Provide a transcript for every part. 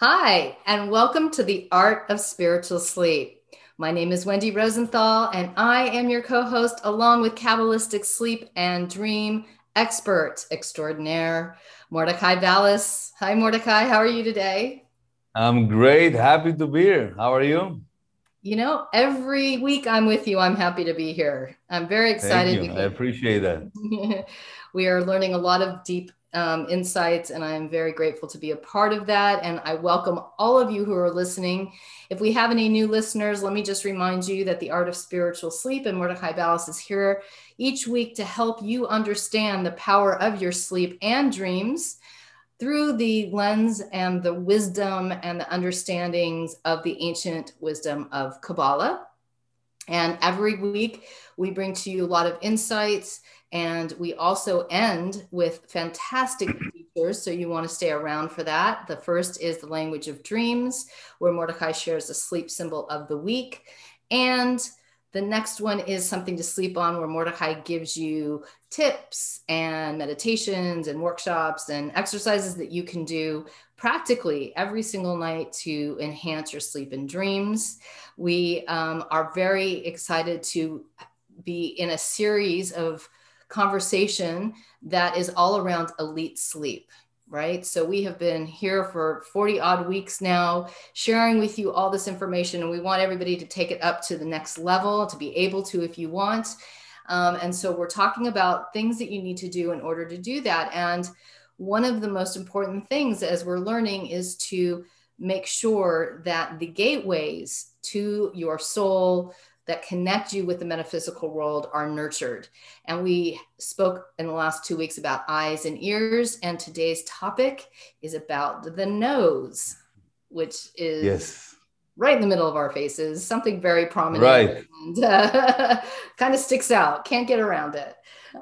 Hi, and welcome to the Art of Spiritual Sleep. My name is Wendy Rosenthal, and I am your co host along with Kabbalistic sleep and dream expert extraordinaire, Mordechay Balas. Hi, Mordechay. How are you today? I'm great. Happy to be here. How are you? You know, every week I'm with you. I'm happy to be here. I'm very excited. Thank you. I appreciate that. we are learning a lot of deep um, insights, and I am very grateful to be a part of that. And I welcome all of you who are listening. If we have any new listeners, let me just remind you that the Art of Spiritual Sleep and Mordechay Balas is here each week to help you understand the power of your sleep and dreams through the lens and the wisdom and the understandings of the ancient wisdom of Kabbalah. And every week, we bring to you a lot of insights and we also end with fantastic features. So you want to stay around for that. The first is the language of dreams, where Mordechay shares the sleep symbol of the week. And the next one is something to sleep on, where Mordechay gives you tips and meditations and workshops and exercises that you can do practically every single night to enhance your sleep and dreams. We um, are very excited to be in a series of conversation that is all around elite sleep right? So we have been here for 40 odd weeks now, sharing with you all this information, and we want everybody to take it up to the next level, to be able to if you want. Um, and so we're talking about things that you need to do in order to do that. And one of the most important things as we're learning is to make sure that the gateways to your soul, that connect you with the metaphysical world are nurtured. And we spoke in the last two weeks about eyes and ears. And today's topic is about the nose, which is yes. right in the middle of our faces, something very prominent right. and uh, kind of sticks out. Can't get around it.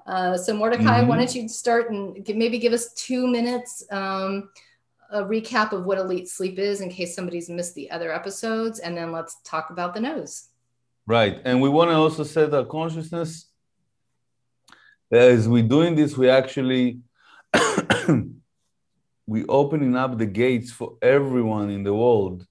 Uh, so, Mordechay, mm-hmm. why don't you start and maybe give us two minutes? Um, a recap of what elite sleep is in case somebody's missed the other episodes, and then let's talk about the nose. Right. And we want to also set our consciousness. As we're doing this, we actually we opening up the gates for everyone in the world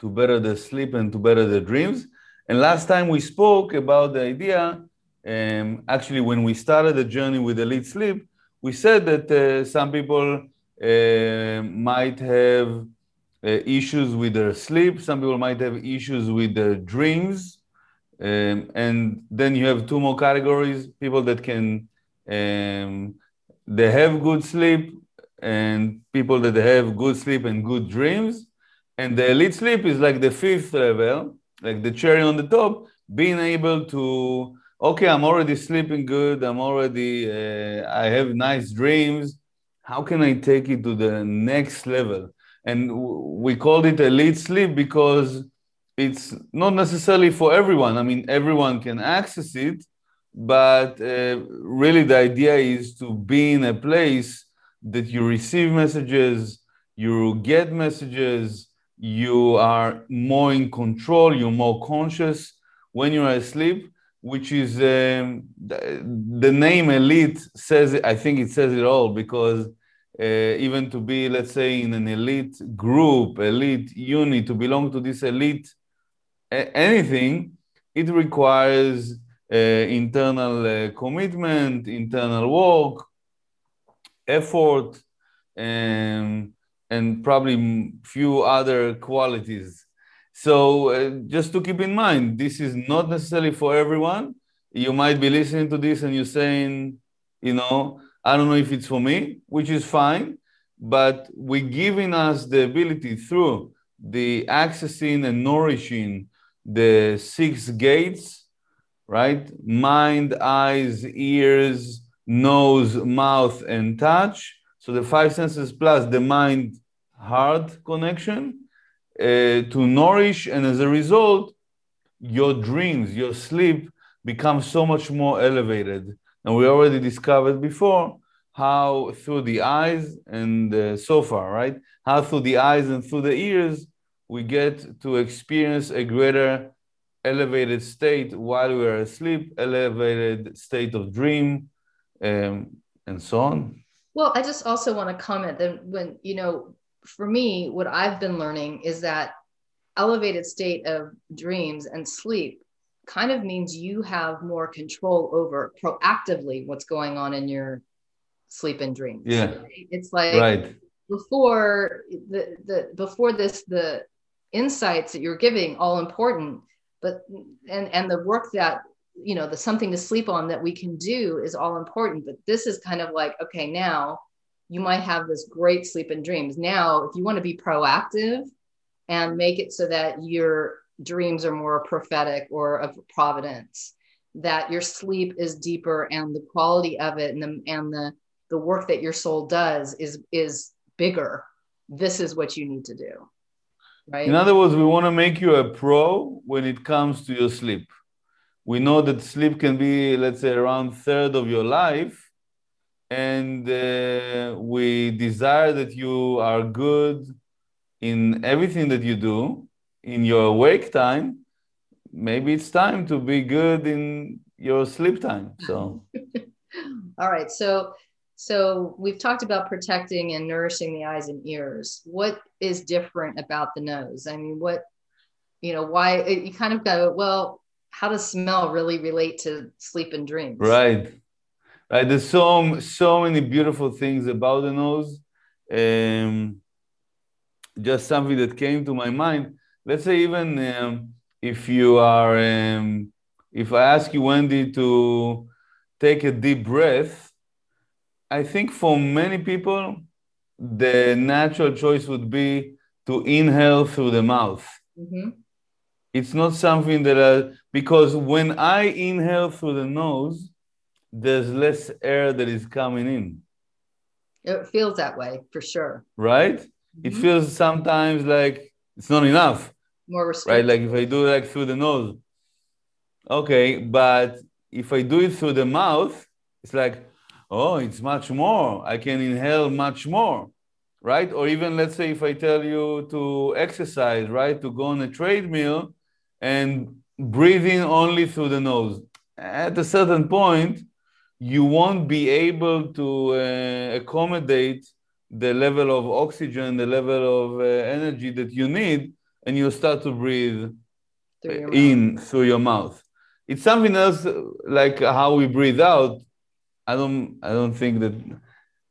to better their sleep and to better their dreams. And last time we spoke about the idea, um, actually, when we started the journey with elite sleep, we said that uh, some people uh, might have uh, issues with their sleep, some people might have issues with their dreams, um, and then you have two more categories: people that can um, they have good sleep, and people that have good sleep and good dreams. And the elite sleep is like the fifth level, like the cherry on the top, being able to okay, I'm already sleeping good. I'm already uh, I have nice dreams. How can I take it to the next level? And we called it elite sleep because it's not necessarily for everyone. I mean, everyone can access it, but uh, really the idea is to be in a place that you receive messages, you get messages, you are more in control, you're more conscious when you're asleep, which is um, the, name elite says I think it says it all because uh, even to be, let's say, in an elite group, elite unit, to belong to this elite anything, it requires uh, internal uh, commitment, internal work, effort, and, and probably few other qualities. So uh, just to keep in mind, this is not necessarily for everyone. You might be listening to this and you're saying, you know, I don't know if it's for me, which is fine, but we're giving us the ability through the accessing and nourishing the six gates, right? Mind, eyes, ears, nose, mouth, and touch. So the five senses plus the mind heart connection uh, to nourish, and as a result, your dreams, your sleep becomes so much more elevated. And we already discovered before how through the eyes and uh, so far, right? How through the eyes and through the ears, we get to experience a greater elevated state while we are asleep, elevated state of dream, um, and so on. Well, I just also want to comment that when, you know, for me, what I've been learning is that elevated state of dreams and sleep kind of means you have more control over proactively what's going on in your sleep and dreams. Yeah. It's like right. before the, the before this the insights that you're giving all important but and and the work that you know the something to sleep on that we can do is all important. But this is kind of like okay now you might have this great sleep and dreams. Now if you want to be proactive and make it so that your dreams are more prophetic or of providence that your sleep is deeper and the quality of it and the and the the work that your soul does is is bigger this is what you need to do right? In other words we want to make you a pro when it comes to your sleep. We know that sleep can be let's say around third of your life and uh, we desire that you are good in everything that you do. In your awake time maybe it's time to be good in your sleep time so. All right so so we've talked about protecting and nourishing the eyes and ears. What is different about the nose? I mean what you know why you kind of go well how does smell really relate to sleep and dreams? Right. Right. There's so so many beautiful things about the nose. Um, just something that came to my mind. Let's say even um, if you are um, if i ask you wendy to take a deep breath i think for many people the natural choice would be to inhale through the mouth mm-hmm. it's not something that I, because when I inhale through the nose, there's less air that is coming in. It feels that way for sure. Right? Mm-hmm. It feels sometimes like it's not enough. More Right? Like if I do like through the nose. Okay, but if I do it through the mouth, it's like, oh, it's much more. I can inhale much more. Right? Or even let's say if I tell you to exercise, right? To go on a treadmill and breathing only through the nose. At a certain point, you won't be able to uh, accommodate the level of oxygen, the level of uh, energy that you need, and you start to breathe through in mouth. through your mouth. It's something else, like how we breathe out. I don't, I don't think that.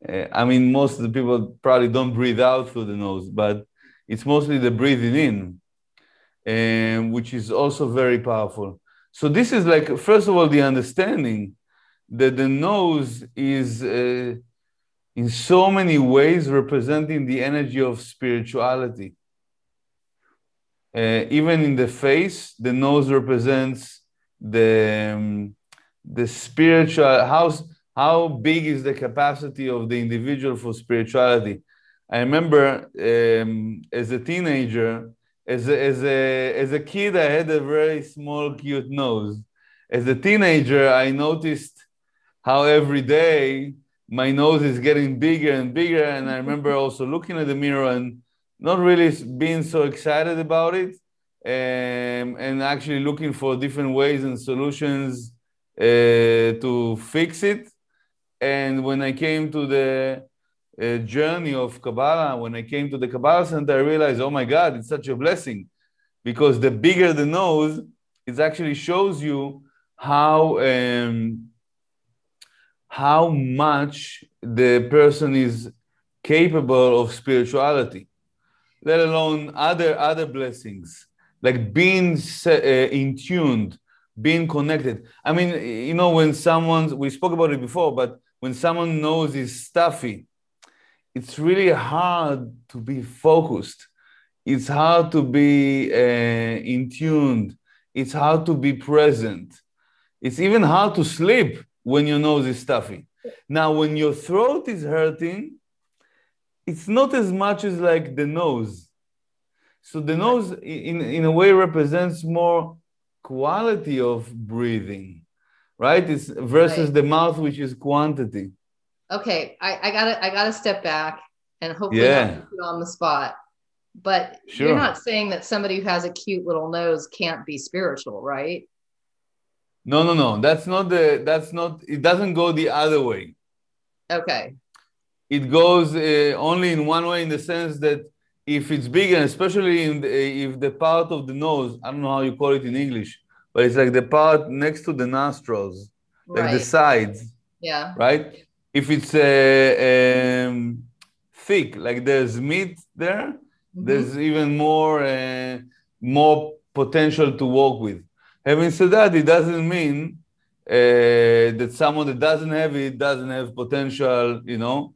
Uh, I mean, most of the people probably don't breathe out through the nose, but it's mostly the breathing in um, which is also very powerful. So this is like, first of all, the understanding that the nose is uh, in so many ways representing the energy of spirituality. Uh, even in the face, the nose represents the, um, the spiritual, how, how big is the capacity of the individual for spirituality. I remember um, as a teenager, as a, as a, as a kid, I had a very small, cute nose. As a teenager, I noticed how every day my nose is getting bigger and bigger. And I remember also looking at the mirror and not really being so excited about it. Um, and actually looking for different ways and solutions uh, to fix it. And when I came to the uh, journey of Kabbalah, when I came to the Kabbalah Center, I realized, oh my God, it's such a blessing. Because the bigger the nose, it actually shows you how um, how much the person is capable of spirituality, let alone other other blessings like being uh, in tuned, being connected. I mean, you know, when someone we spoke about it before, but when someone knows is stuffy, it's really hard to be focused. It's hard to be uh, in tuned. It's hard to be present. It's even hard to sleep when your nose is stuffy. Now, when your throat is hurting, it's not as much as like the nose. So the nose, in, in a way, represents more quality of breathing, right? It's versus right. the mouth, which is quantity okay, I, I gotta I gotta step back and hopefully yeah. on the spot. But sure. you're not saying that somebody who has a cute little nose can't be spiritual, right? No, no, no. That's not the that's not it doesn't go the other way. Okay. it goes uh, only in one way in the sense that if it's big and especially in the, if the part of the nose, I don't know how you call it in English, but it's like the part next to the nostrils, right. like the sides. Yeah. Right. If it's uh, um, thick, like there's meat there, mm-hmm. there's even more uh, more potential to work with. Having said that, it doesn't mean uh, that someone that doesn't have it doesn't have potential. You know,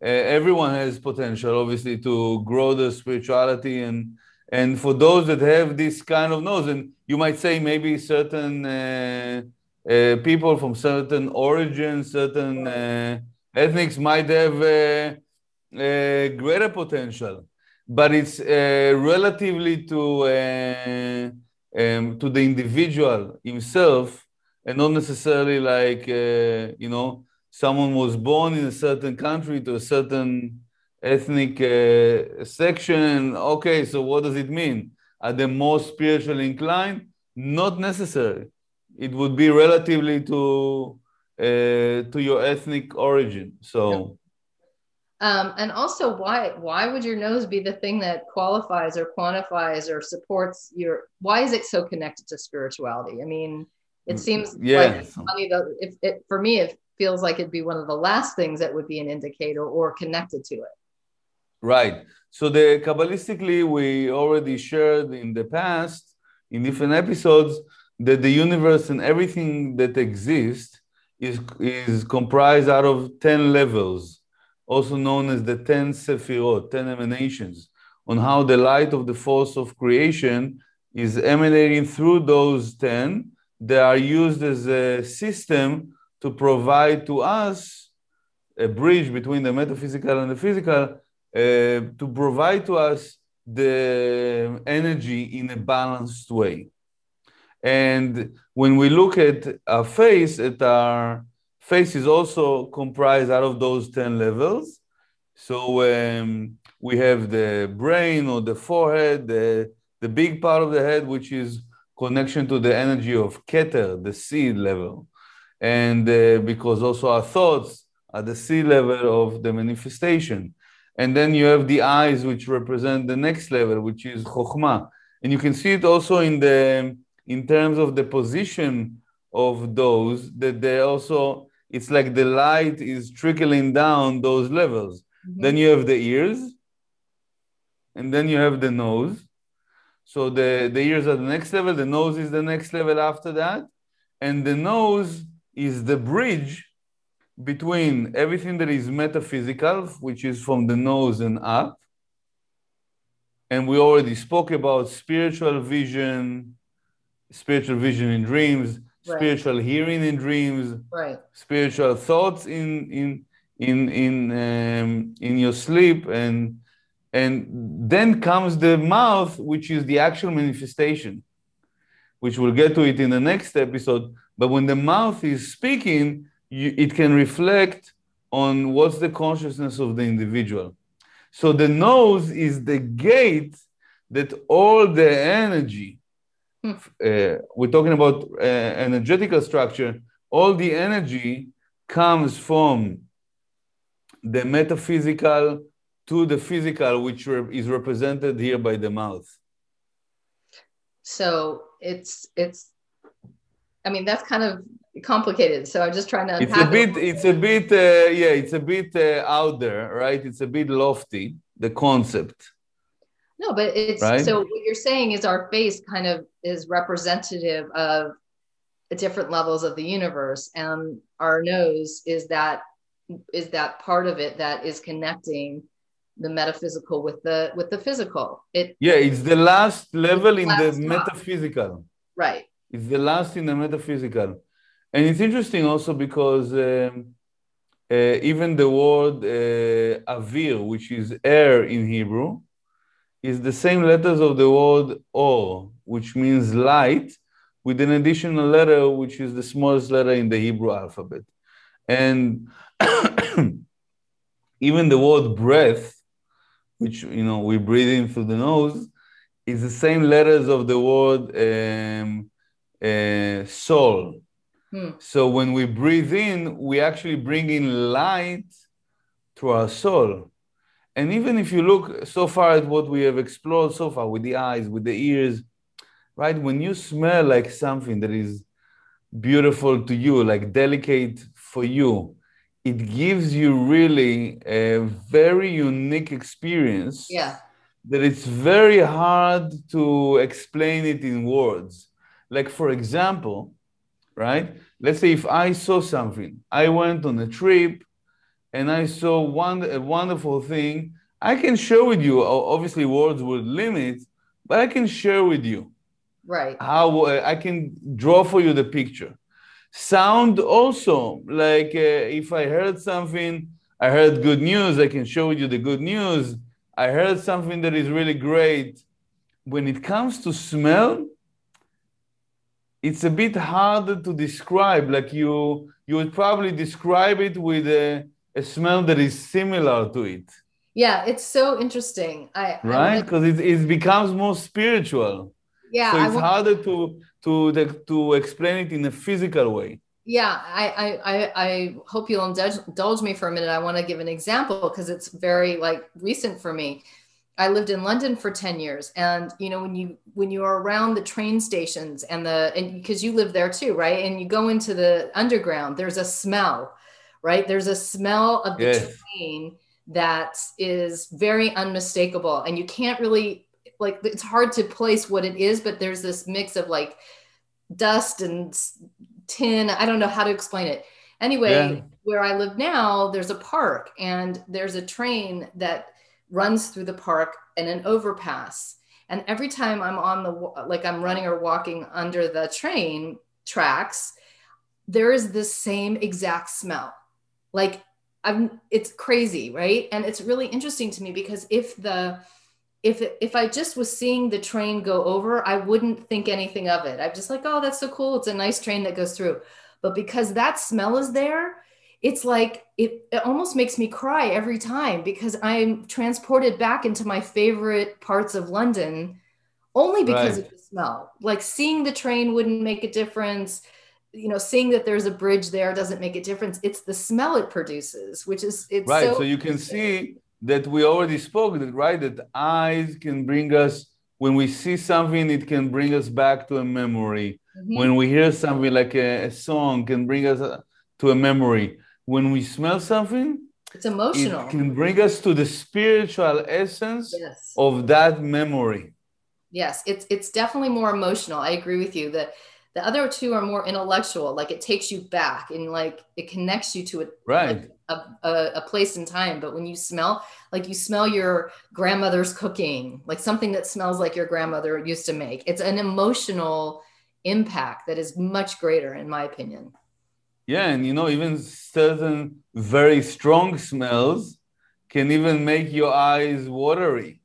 uh, everyone has potential, obviously, to grow their spirituality and and for those that have this kind of nose, and you might say maybe certain uh, uh, people from certain origins, certain uh, ethnics might have uh, uh, greater potential, but it's uh, relatively to um, to the individual himself, and not necessarily like you know someone was born in a certain country to a certain ethnic uh, section. Okay, so what does it mean? Are they more spiritually inclined? Not necessary. It would be relatively to uh, to your ethnic origin. So. Um, and also, why why would your nose be the thing that qualifies or quantifies or supports your? Why is it so connected to spirituality? I mean, it seems yeah. like funny though. If it for me, it feels like it'd be one of the last things that would be an indicator or connected to it. Right. So the Kabbalistically, we already shared in the past, in different episodes, that the universe and everything that exists is, is comprised out of 10 levels, also known as the 10 sephirot, 10 emanations, on how the light of the force of creation is emanating through those 10. They are used as a system to provide to us a bridge between the metaphysical and the physical to provide to us the energy in a balanced way. And when we look at our face, at our face is also comprised out of those 10 levels. So um, we have the brain or the forehead, the, the big part of the head, which is connection to the energy of Keter, the seed level. And uh, because also our thoughts are the seed level of the manifestation. And then you have the eyes, which represent the next level, which is Chokhmah. And you can see it also in the in terms of the position of those, that they also, it's like the light is trickling down those levels. Mm-hmm. Then you have the ears, and then you have the nose. So the, the ears are the next level, the nose is the next level after that. And the nose is the bridge between everything that is metaphysical, which is from the nose and up. And we already spoke about spiritual vision, spiritual vision in dreams, right. spiritual hearing in dreams, right. spiritual thoughts in in in in um, in your sleep, and and then comes the mouth, which is the actual manifestation, which we'll get to it in the next episode. But when the mouth is speaking, you, it can reflect on what's the consciousness of the individual. So the nose is the gate that all the energy, hmm. uh, we're talking about uh, energetical structure, all the energy comes from the metaphysical to the physical, which re- is represented here by the mouth. So it's it's I mean, that's kind of complicated. So I'm just trying to. It's a bit. It's a bit. Uh, yeah, it's a bit uh, out there, right? It's a bit lofty. The concept. No, but it's right? so what you're saying is our face kind of is representative of different levels of the universe, and our nose is that is that part of it that is connecting the metaphysical with the with the physical. It yeah, it's the last level in the metaphysical. Right. It's the last in the metaphysical. And it's interesting also because um, uh, even the word uh, avir, which is air in Hebrew, is the same letters of the word or, which means light, with an additional letter, which is the smallest letter in the Hebrew alphabet. And even the word breath, which you know we breathe in through the nose, is the same letters of the word um, uh, soul. Hmm. So when we breathe in, we actually bring in light to our soul. And even if you look so far at what we have explored so far with the eyes, with the ears, right? When you smell like something that is beautiful to you, like delicate for you, it gives you really a very unique experience. Yeah. That it's very hard to explain it in words. Like, for example, right? Let's say if I saw something, I went on a trip and I saw one a wonderful thing, I can share with you. Obviously, words would limit, but I can share with you. Right. How uh, I can draw for you the picture. Sound also like uh, if I heard something, I heard good news. I can show you the good news. I heard something that is really great. When it comes to smell, it's a bit harder to describe. Like you, you would probably describe it with a, a smell that is similar to it. Yeah, it's so interesting. I right because it, it becomes more spiritual. Yeah, so it's harder to to the, to explain it in a physical way. Yeah, I I I hope you'll indulge, indulge me for a minute. I want to give an example because it's very like recent for me. I lived in London for 10 years and you know when you when you are around the train stations and the and because you live there too right and you go into the underground there's a smell right there's a smell of the yes. train that is very unmistakable and you can't really like it's hard to place what it is but there's this mix of like dust and tin I don't know how to explain it anyway yeah. where I live now there's a park and there's a train that runs through the park and an overpass. And every time I'm on the, like I'm running or walking under the train tracks, there is this same exact smell. Like I'm, it's crazy, right? And it's really interesting to me because if the, if if I just was seeing the train go over, I wouldn't think anything of it. I'm just like, oh, that's so cool. It's a nice train that goes through. But because that smell is there, it's like it, it almost makes me cry every time because I'm transported back into my favorite parts of London only because right. of the smell. Like seeing the train wouldn't make a difference. You know, seeing that there's a bridge there doesn't make a difference. It's the smell it produces, which is it's right. So, so you can see that we already spoke that right that eyes can bring us when we see something, it can bring us back to a memory. Mm-hmm. When we hear something like a, a song, can bring us uh, to a memory when we smell something, it's emotional. It can bring us to the spiritual essence yes. of that memory. Yes, it's it's definitely more emotional. I agree with you. that the other two are more intellectual. Like it takes you back and like it connects you to a right like a, a, a place in time. But when you smell, like you smell your grandmother's cooking, like something that smells like your grandmother used to make. It's an emotional impact that is much greater, in my opinion. Yeah, and you know, even certain very strong smells can even make your eyes watery,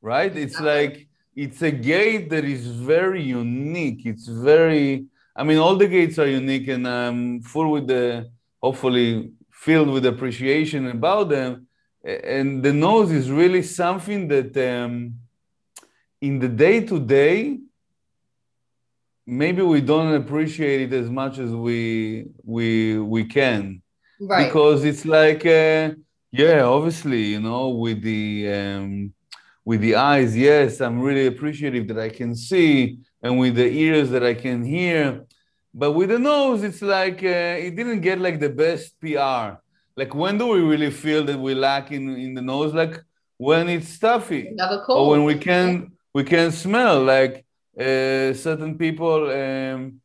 right? It's like it's a gate that is very unique. It's very, I mean, all the gates are unique, and I'm full with the hopefully filled with appreciation about them. And the nose is really something that um, in the day to day, maybe we don't appreciate it as much as we we we can. Right. Because it's like uh, yeah obviously you know with the um, with the eyes yes i'm really appreciative that i can see and with the ears that i can hear. But with the nose it's like uh, it didn't get like the best pr like when do we really feel that we lack in in the nose? Like when it's stuffy. Or when we can we can smell. Like certain people um,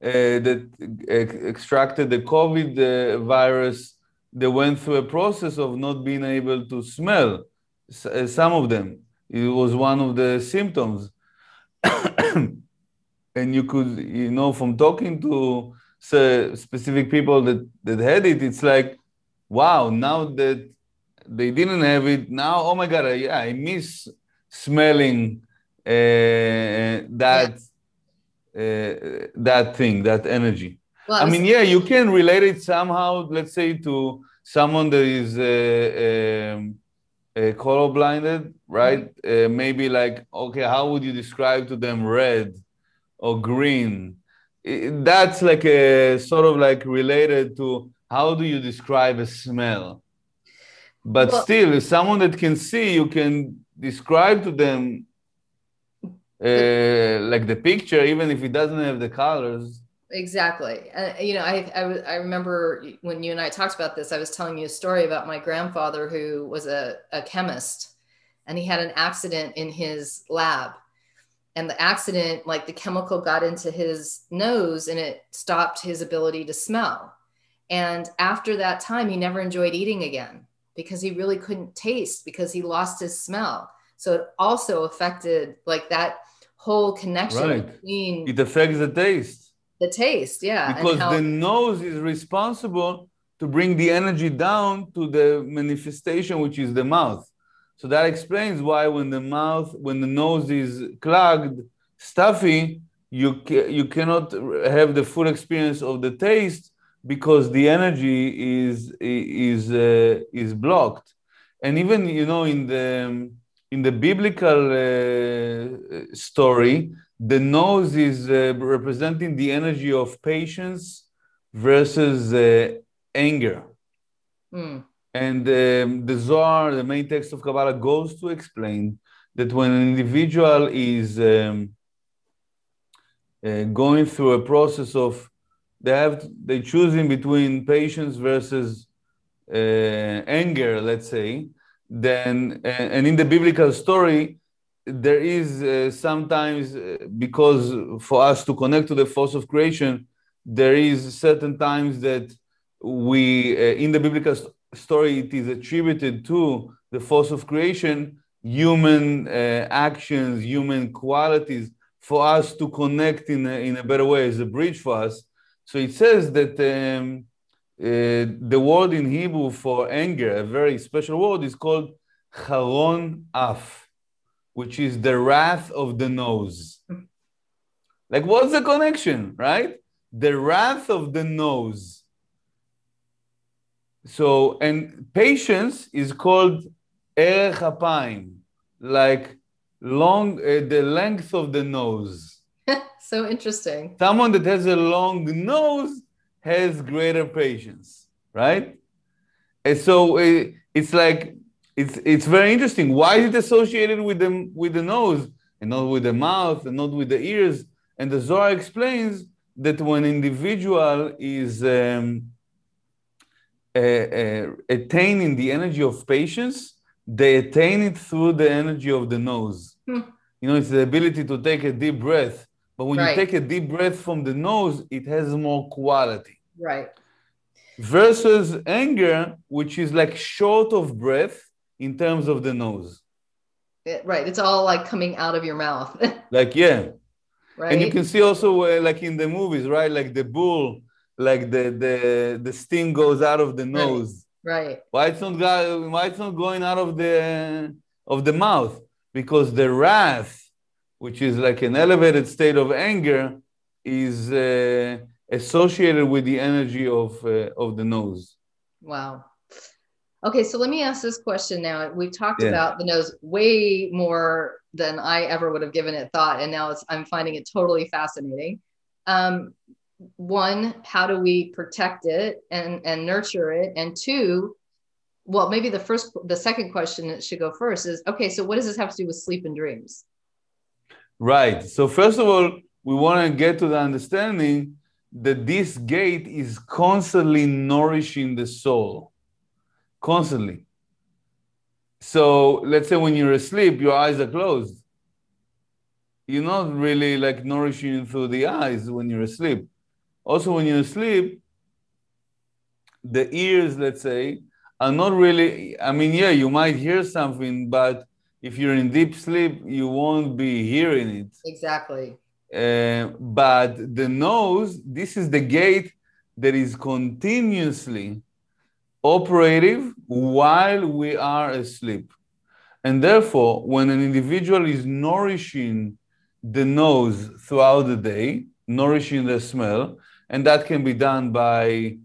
that extracted the COVID uh, virus, they went through a process of not being able to smell. some of them, it was one of the symptoms. and you could, you know, from talking to specific people that, that had it, it's like, wow, now that they didn't have it, now, oh my God, I, I miss smelling that yeah. uh, that thing, that energy. Well, I mean, yeah, you can relate it somehow. Let's say to someone that is uh, um, uh, color blinded, right? Uh, maybe like, okay, how would you describe to them red or green? It, that's like a sort of like related to how do you describe a smell? But Well- still, if someone that can see, you can describe to them uh, like the picture, even if it doesn't have the colors. Exactly. Uh, you know, I I remember when you and I talked about this, I was telling you a story about my grandfather who was a, a chemist and he had an accident in his lab. And the accident, like the chemical got into his nose and it stopped his ability to smell. And after that time, he never enjoyed eating again because he really couldn't taste because he lost his smell. So it also affected like that whole connection Right. between It affects the taste. the taste yeah because how- the nose is responsible to bring the energy down to the manifestation which is the mouth so that explains why when the mouth when the nose is clogged stuffy you ca- you cannot have the full experience of the taste because the energy is is uh, is blocked and even you know in the in the biblical uh, story the nose is uh, representing the energy of patience versus uh, anger. Mm, And um, the Zohar, the main text of Kabbalah, goes to explain that when an individual is um, uh, going through a process of they have they choosing between patience versus uh, anger, let's say, then and, in the biblical story, there is uh, sometimes uh, because for us to connect to the force of creation, there is certain times that we uh, in the biblical st- story it is attributed to the force of creation human uh, actions human qualities for us to connect in a, in a better way as a bridge for us. So it says that um, the word in hebrew for anger a very special word is called charon af which is the wrath of the nose. Like what's the connection right? The wrath of the nose. So, and patience is called erech like long, uh, the length of the nose. so interesting. Someone that has a long nose has greater patience, right? And so uh, it's like it's it's very interesting. Why is it associated with the with the nose and not with the mouth and not with the ears? And the Zohar explains that when individual is um, uh, uh, attaining the energy of patience, they attain it through the energy of the nose. Hmm. You know, it's the ability to take a deep breath. But when Right. you take a deep breath from the nose, it has more quality. Right Versus anger, which is like short of breath in terms of the nose. It- right it's all like coming out of your mouth Like, yeah. right And you can see also, uh, like in the movies, right? Like the bull, like the, the, the steam goes out of the nose. right Why it's not go- why it's not going out of the of the mouth? Because the wrath, which is like an elevated state of anger, is uh, associated with the energy of uh, of the nose. wow okay so let me ask this question now we've talked Yeah. about the nose way more than i ever would have given it thought and now it's i'm finding it totally fascinating um, one how do we protect it and and nurture it and two well maybe the first the second question that should go first is okay so what does this have to do with sleep and dreams Right. So first of all, we want to get to the understanding that this gate is constantly nourishing the soul. Constantly. So let's say when you're asleep, your eyes are closed. You're not really like nourishing through the eyes when you're asleep. Also, when you're asleep, the ears, let's say, are not really, I mean, yeah, you might hear something, but if you're in deep sleep, you won't be hearing it. exactly Uh, but the nose, this is the gate that is continuously operative while we are asleep. And therefore, when an individual is nourishing the nose throughout the day, nourishing the smell, and that can be done by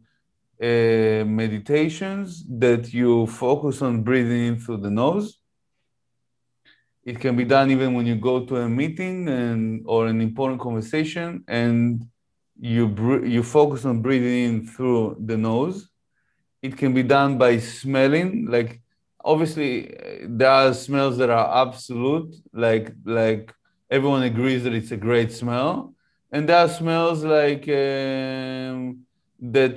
uh, meditations that you focus on breathing in through the nose. It can be done even when you go to a meeting and or an important conversation, and you br- you focus on breathing in through the nose. it can be done by smelling. Like obviously, there are smells that are absolute, like like everyone agrees that it's a great smell, and there are smells like um, that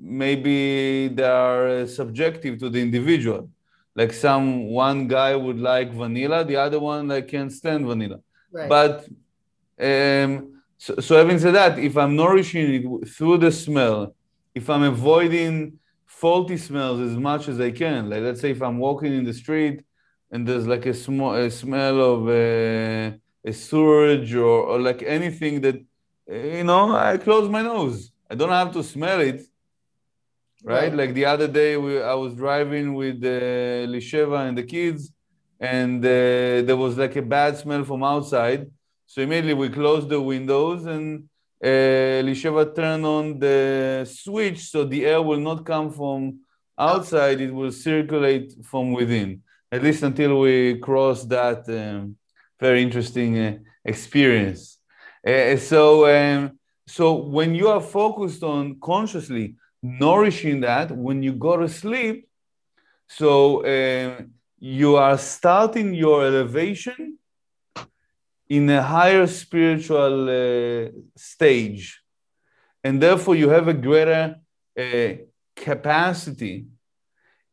maybe they are subjective to the individual. Like some one guy would like vanilla, the other one like can't stand vanilla. Right. But um, so, so having said that, if I'm nourishing it through the smell, if I'm avoiding faulty smells as much as I can, like let's say if I'm walking in the street and there's like a small a smell of a, uh, a sewage or, or like anything that you know, I close my nose. I don't have to smell it, right? right. Like the other day, we, I was driving with uh, Lisheva and the kids, and uh, there was like a bad smell from outside. So immediately we closed the windows and uh, Lisheva turned on the switch so the air will not come from outside, it will circulate from within, at least until we cross that um, very interesting uh, experience. Uh, so, um, so when you are focused on consciously nourishing that, when you go to sleep, so um, you are starting your elevation in a higher spiritual uh, stage. And therefore, you have a greater uh, capacity.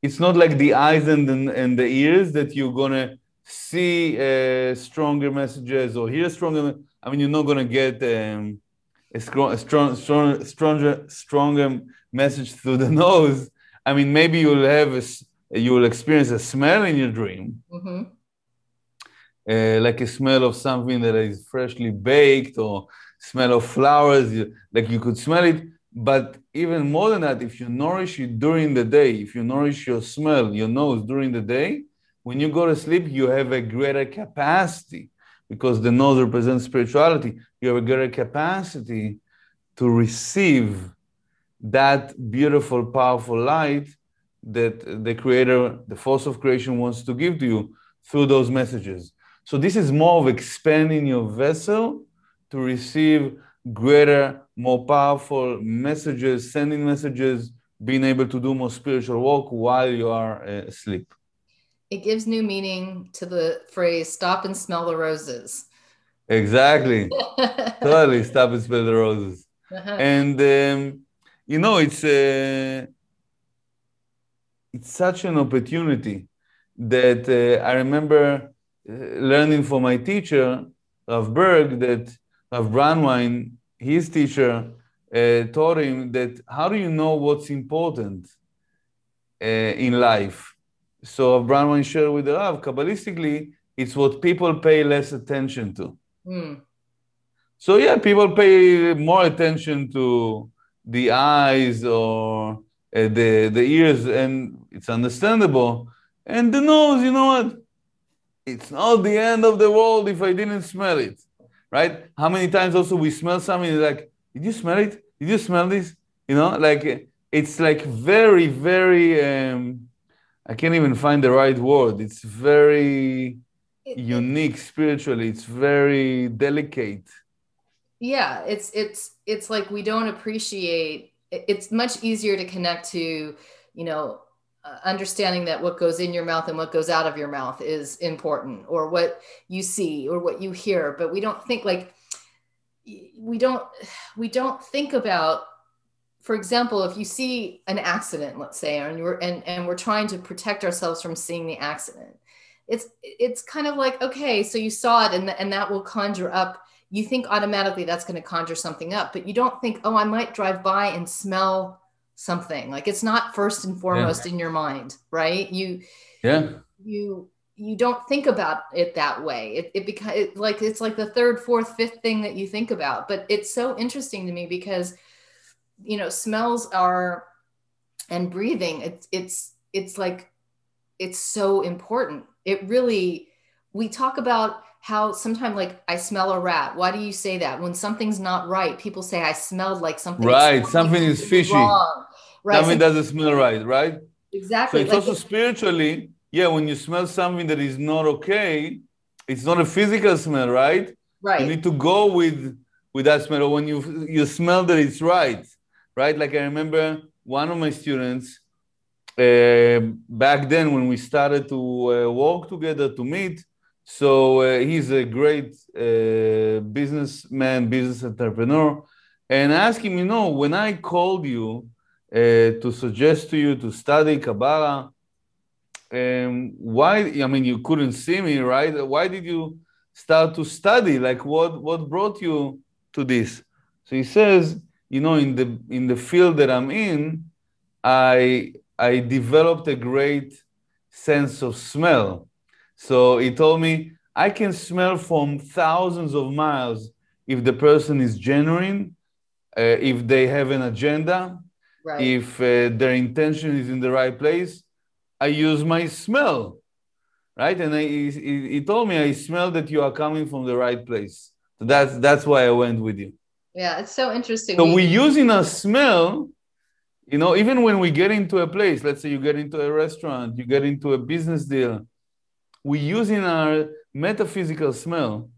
It's not like the eyes and the, and the ears that you're going to see uh, stronger messages or hear stronger. I mean, you're not going to get um, a, strong, a strong, strong, stronger, stronger message through the nose. I mean, maybe you'll have a, you will experience a smell in your dream. Mm-hmm uh, like a smell of something that is freshly baked or smell of flowers, like you could smell it. But even more than that, if you nourish it during the day, if you nourish your smell, your nose during the day, when you go to sleep, you have a greater capacity because the nose represents spirituality. You have a greater capacity to receive that beautiful, powerful light that the creator, the force of creation wants to give to you through those messages. So this is more of expanding your vessel to receive greater, more powerful messages, sending messages, being able to do more spiritual work while you are uh, asleep. It gives new meaning to the phrase stop and smell the roses. Exactly. totally stop and smell the roses. Uh-huh. And um, you know, it's uh, it's such an opportunity that uh, I remember learning from my teacher, Rav Berg, that Rav Brandwein, his teacher, uh, taught him that how do you know what's important uh, in life? So Rav Brandwein shared with the Rav, Kabbalistically, it's what people pay less attention to. Mm. So yeah, people pay more attention to the eyes or uh, the the ears, and it's understandable. And the nose, you know what? it's not the end of the world if I didn't smell it, right? How many times also we smell something like, did you smell it? Did you smell this? You know, like it's like very, very. Um, I can't even find the right word. It's very unique spiritually. It's very delicate. Yeah, it's it's it's like we don't appreciate. It's much easier to connect to, you know, uh, understanding that what goes in your mouth and what goes out of your mouth is important or what you see or what you hear but we don't think like we don't we don't think about for example if you see an accident let's say and you're and, and we're trying to protect ourselves from seeing the accident it's it's kind of like okay so you saw it and, and that will conjure up you think automatically that's going to conjure something up but you don't think oh i might drive by and smell something. Like it's not first and foremost yeah. in your mind right? You yeah. you you don't think about it that way. It, it becomes it, like it's like the third fourth fifth thing that you think about. But it's so interesting to me because you know smells are and breathing it's it's it's like it's so important. It really we talk about how sometimes like I smell a rat. Why do you say that? When something's not right, people say I smelled like something. Right, something is fishy. Wrong. Right. Something so, doesn't smell right, right? Exactly. So it's like also spiritually, yeah, when you smell something that is not okay, it's not a physical smell, right? Right. You need to go with with that smell, or when you you smell that it's right, right? Like I remember one of my students uh, back then when we started to uh, work together to meet. So uh, he's a great uh, businessman, business entrepreneur. And I asked him, you know, when I called you uh, to suggest to you to study Kabbalah, um, why? I mean, you couldn't see me, right? Why did you start to study? Like, what what brought you to this? So he says, you know, in the in the field that I'm in, I I developed a great sense of smell. So he told me I can smell from thousands of miles if the person is genuine, uh, if they have an agenda, right. if uh, their intention is in the right place. I use my smell, right? And I, he, he told me I smell that you are coming from the right place. So that's that's why I went with you. Yeah, it's so interesting. So we, we use in a smell you know, even when we get into a place, let's say you get into a restaurant, you get into a business deal, we use in our metaphysical smell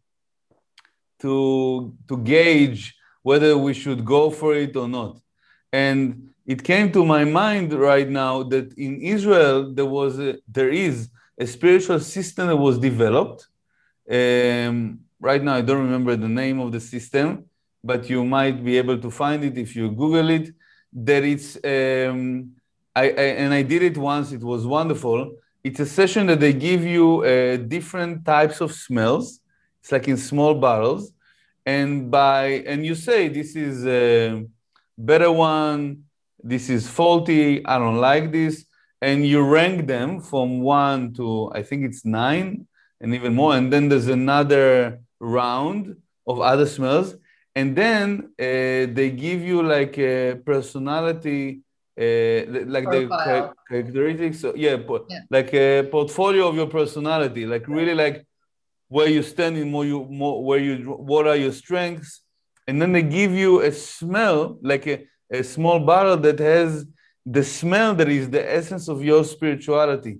to, to gauge whether we should go for it or not. And it came to my mind right now that in Israel there was a, there is a spiritual system that was developed. Um, right now I don't remember the name of the system, but you might be able to find it if you Google it that it's um, I, I, and I did it once. It was wonderful. It's a session that they give you uh, different types of smells. It's like in small bottles, and by and you say this is a better one. This is faulty. I don't like this, and you rank them from one to I think it's nine, and even more. And then there's another round of other smells and then uh, they give you like a personality uh, like Profile. the characteristics so, yeah, yeah, like a portfolio of your personality like really like where you stand in more you more where you what are your strengths and then they give you a smell like a, a small bottle that has the smell that is the essence of your spirituality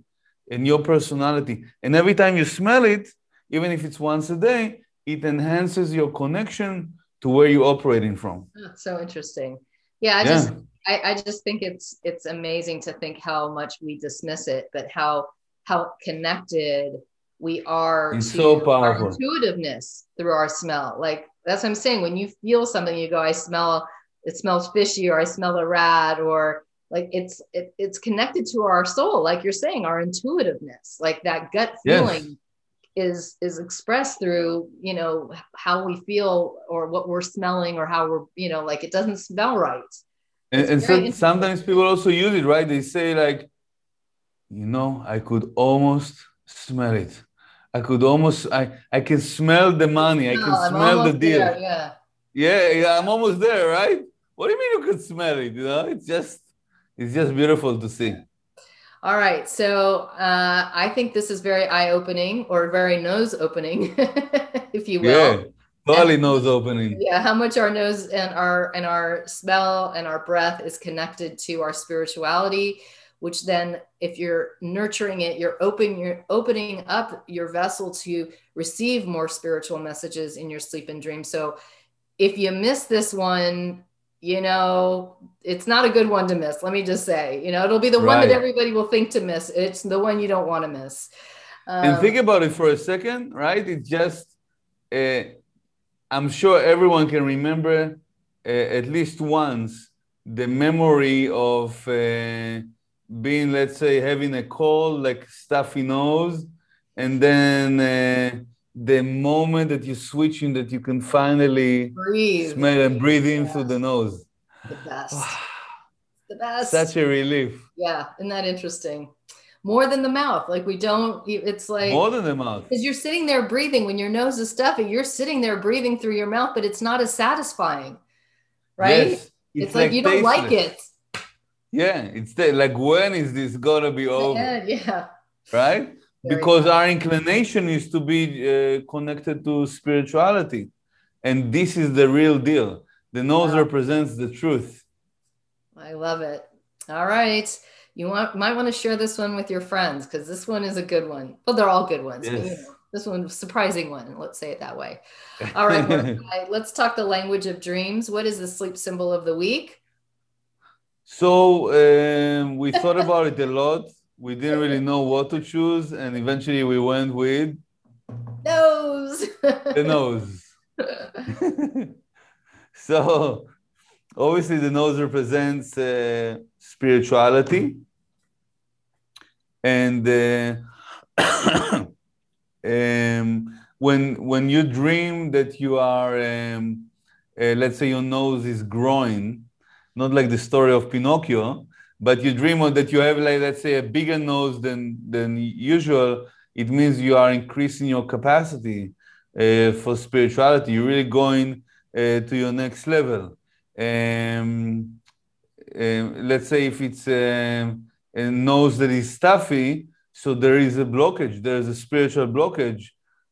and your personality and every time you smell it even if it's once a day it enhances your connection to where you're operating from. That's so interesting. Yeah, I yeah. just I, I just think it's it's amazing to think how much we dismiss it, but how how connected we are it's to so powerful. our intuitiveness through our smell. Like that's what I'm saying. When you feel something, you go, I smell it smells fishy, or I smell a rat, or like it's it, it's connected to our soul, like you're saying, our intuitiveness, like that gut feeling. Yes is is expressed through you know how we feel or what we're smelling or how we're you know like it doesn't smell right and, and so, sometimes people also use it right? They say like you know i could almost smell it. I could almost i i can smell the money. I can no, smell the deal. there, yeah. Yeah yeah i'm almost there right? What do you mean you could smell it you know? It's just it's just beautiful to see. All right. So uh, I think this is very eye opening or very nose opening, if you will. Yeah, totally nose opening. Yeah, how much our nose and our and our smell and our breath is connected to our spirituality, which then if you're nurturing it, you're opening you're opening up your vessel to receive more spiritual messages in your sleep and dream. So if you miss this one, you know, it's not a good one to miss. Let me just say, you know, it'll be the right. one that everybody will think to miss. It's the one you don't want to miss. Um, and think about it for a second, right? It's just, uh, I'm sure everyone can remember uh, at least once the memory of uh, being, let's say, having a cold, like stuffy nose, and then uh, the moment that you switch in that you can finally breathe. smell and breathe in through the nose. The best. the best. Such a relief. Yeah, isn't that interesting? More than the mouth. Like we don't, it's like more than the mouth. Because you're sitting there breathing when your nose is stuffy, you're sitting there breathing through your mouth, but it's not as satisfying. Right? Yes, it's, it's like, like, you don't like it. Yeah, it's like when is this gonna be over? Yeah. Right? because our inclination is to be uh, connected to spirituality and this is the real deal the nose wow. represents the truth i love it all right you want might want to share this one with your friends because this one is a good one well they're all good ones yes. but, you know, this one surprising one let's say it that way all right let's talk the language of dreams what is the sleep symbol of the week So um, we thought about it a lot. We didn't really know what to choose, and eventually we went with nose. the nose. so obviously, the nose represents uh, spirituality, and uh, um, when when you dream that you are, um, uh, let's say, your nose is growing not like the story of Pinocchio, but you dream of that you have like let's say a bigger nose than than usual. It means you are increasing your capacity uh, for spirituality. You're really going uh, to your next level. Um, um, let's say if it's um, nose that is stuffy, so there is a blockage. There is a spiritual blockage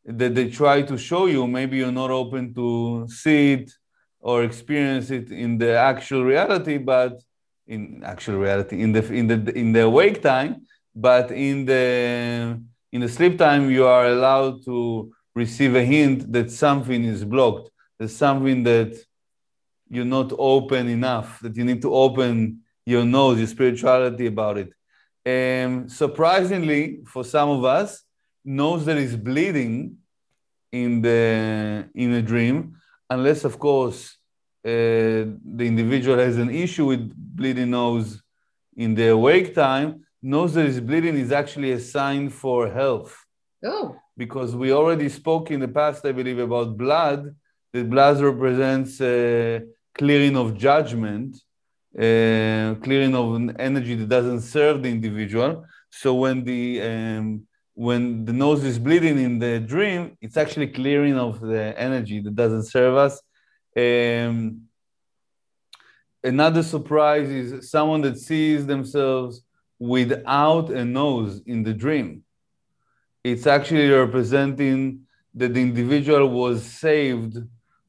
that they try to show you. Maybe you're not open to see it or experience it in the actual reality, but in actual reality, in the in the in the awake time, but in the in the sleep time, you are allowed to receive a hint that something is blocked. There's something that you're not open enough. That you need to open your nose, your spirituality about it. And surprisingly, for some of us, nose that is bleeding in the in a dream unless, of course, uh, the individual has an issue with bleeding nose in the awake time, nose that is bleeding is actually a sign for health. Oh. Because we already spoke in the past, I believe, about blood, that blood represents uh, clearing of judgment, uh, clearing of an energy that doesn't serve the individual. So when the um, when the nose is bleeding in the dream, it's actually clearing of the energy that doesn't serve us. Um, another surprise is someone that sees themselves without a nose in the dream. It's actually representing that the individual was saved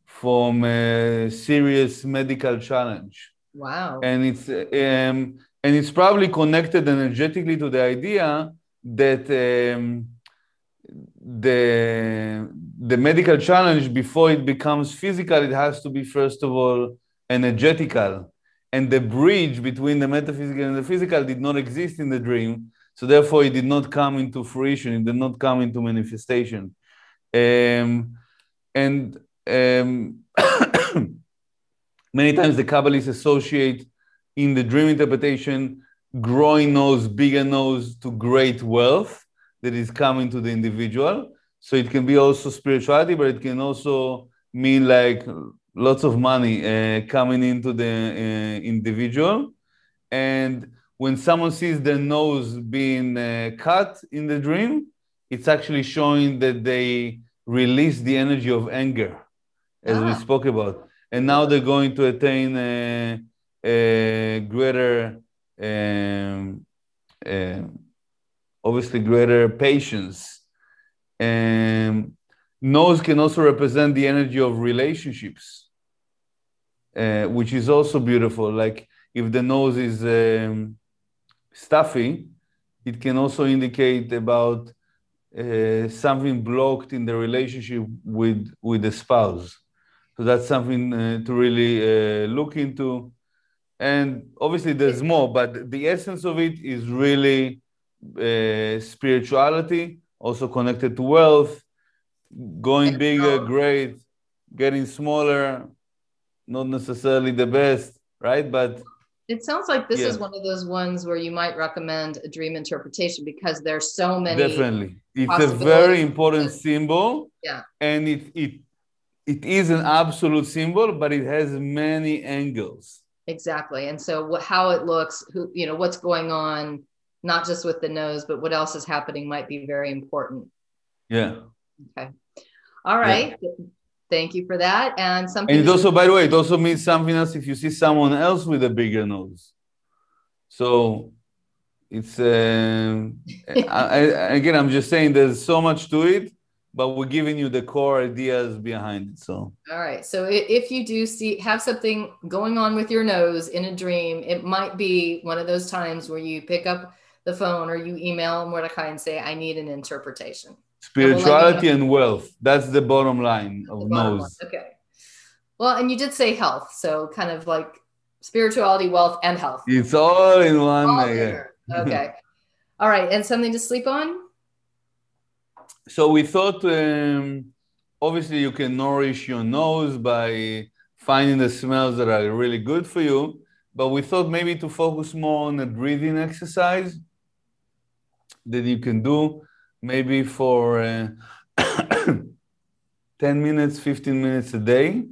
from a serious medical challenge. Wow. And it's um, and it's probably connected energetically to the idea that um, the the medical challenge before it becomes physical it has to be first of all energetical. And the bridge between the metaphysical and the physical did not exist in the dream. So therefore it did not come into fruition. It did not come into manifestation. Um, and um, many times the kabbalists associate in the dream interpretation growing nose, bigger nose to great wealth that is coming to the individual. So it can be also spirituality, but it can also mean like lots of money uh, coming into the uh, individual. And when someone sees their nose being uh, cut in the dream, it's actually showing that they release the energy of anger, as ah. we spoke about. And now they're going to attain a, a greater um, uh, obviously greater patience. And nose can also represent the energy of relationships, uh, which is also beautiful. Like if the nose is um, stuffy, it can also indicate about uh, something blocked in the relationship with with the spouse. So that's something uh, to really uh, look into. And obviously there's more but the essence of it is really uh, spirituality also connected to wealth going bigger great getting smaller not necessarily the best right? But it sounds like this yeah. is one of those ones where you might recommend a dream interpretation because there's so many definitely. It's a very important symbol yeah. and it it it is an absolute symbol but it has many angles. Exactly. And so what, how it looks who you know what's going on not just with the nose but what else is happening might be very important. Yeah. Okay. All right. Yeah. thank you for that. And something and it also by the way it also means something else if you see someone else with a bigger nose. So it's uh, I, I, again i'm just saying there's so much to it but we're giving you the core ideas behind it. So, all right. So, if you do see have something going on with your nose in a dream, it might be one of those times where you pick up the phone or you email Mordechay and say, "I need an interpretation." Spirituality and, we'll and wealth. That's the bottom line of bottom nose. Line. Okay. Well, and you did say health, so kind of like spirituality, wealth, and health. It's all in one. All okay. all right. And something to sleep on? So we thought um, obviously you can nourish your nose by finding the smells that are really good for you. But we thought maybe to focus more on a breathing exercise that you can do maybe for uh, 10 minutes, 15 minutes a day,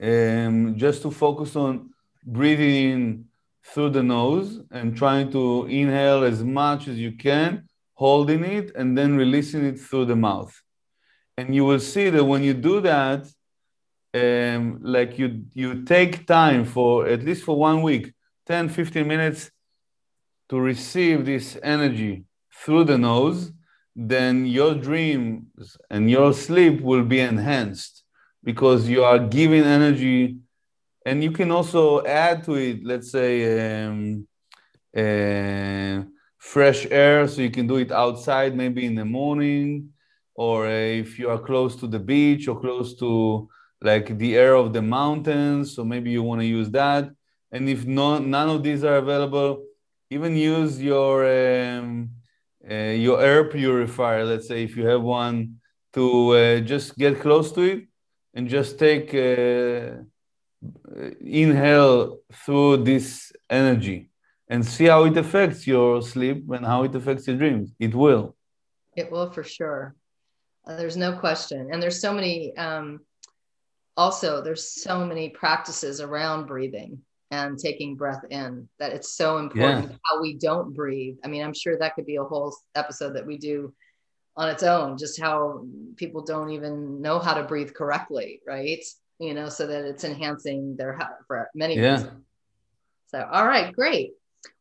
um, just to focus on breathing through the nose and trying to inhale as much as you can, holding it, and then releasing it through the mouth. And you will see that when you do that, um, like you you take time for at least for one week 10 15 minutes to receive this energy through the nose then your dreams and your sleep will be enhanced because you are giving energy and you can also add to it let's say um, uh, fresh air so you can do it outside maybe in the morning or if you are close to the beach or close to like the air of the mountains. So maybe you want to use that. And if no, none of these are available, even use your um, uh, your air purifier. Let's say if you have one, to uh, just get close to it and just take uh, inhale through this energy and see how it affects your sleep and how it affects your dreams. It will. It will for sure. Uh, there's no question. And there's so many um, also there's so many practices around breathing and taking breath in that it's so important yeah. how we don't breathe i mean i'm sure that could be a whole episode that we do on its own just how people don't even know how to breathe correctly right you know so that it's enhancing their health for many yeah reasons. so all right great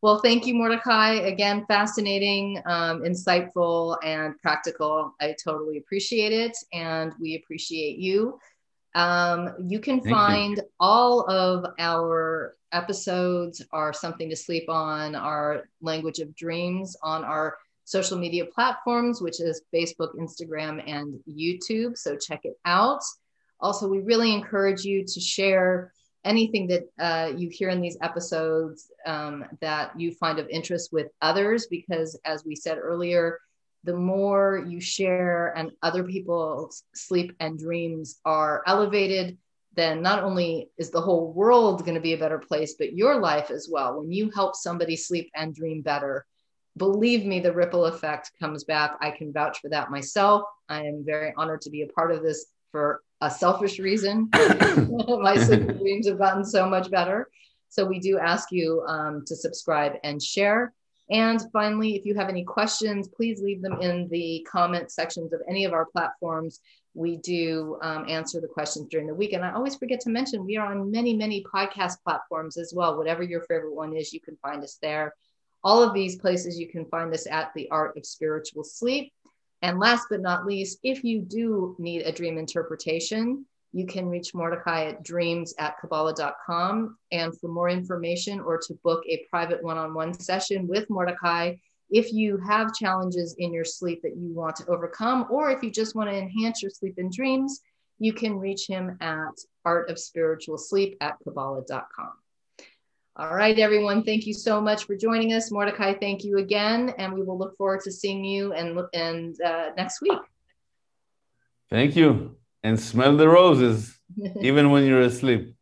well thank you Mordechay again fascinating um, insightful and practical i totally appreciate it and we appreciate you um, you can Thank find you. all of our episodes, our Something to Sleep On, our Language of Dreams on our social media platforms, which is Facebook, Instagram, and YouTube. So check it out. Also, we really encourage you to share anything that uh, you hear in these episodes um, that you find of interest with others, because as we said earlier, the more you share and other people's sleep and dreams are elevated, then not only is the whole world going to be a better place, but your life as well. When you help somebody sleep and dream better, believe me, the ripple effect comes back. I can vouch for that myself. I am very honored to be a part of this for a selfish reason. My sleep dreams have gotten so much better. So we do ask you um, to subscribe and share. And finally, if you have any questions, please leave them in the comment sections of any of our platforms. We do um, answer the questions during the week. And I always forget to mention we are on many, many podcast platforms as well. Whatever your favorite one is, you can find us there. All of these places you can find us at The Art of Spiritual Sleep. And last but not least, if you do need a dream interpretation, you can reach Mordechay at dreams at Kabbalah.com. And for more information or to book a private one on one session with Mordechay, if you have challenges in your sleep that you want to overcome, or if you just want to enhance your sleep and dreams, you can reach him at Art of Spiritual Sleep at Kabbalah.com. All right, everyone. Thank you so much for joining us. Mordechay, thank you again. And we will look forward to seeing you and, and uh, next week. Thank you and smell the roses even when you're asleep.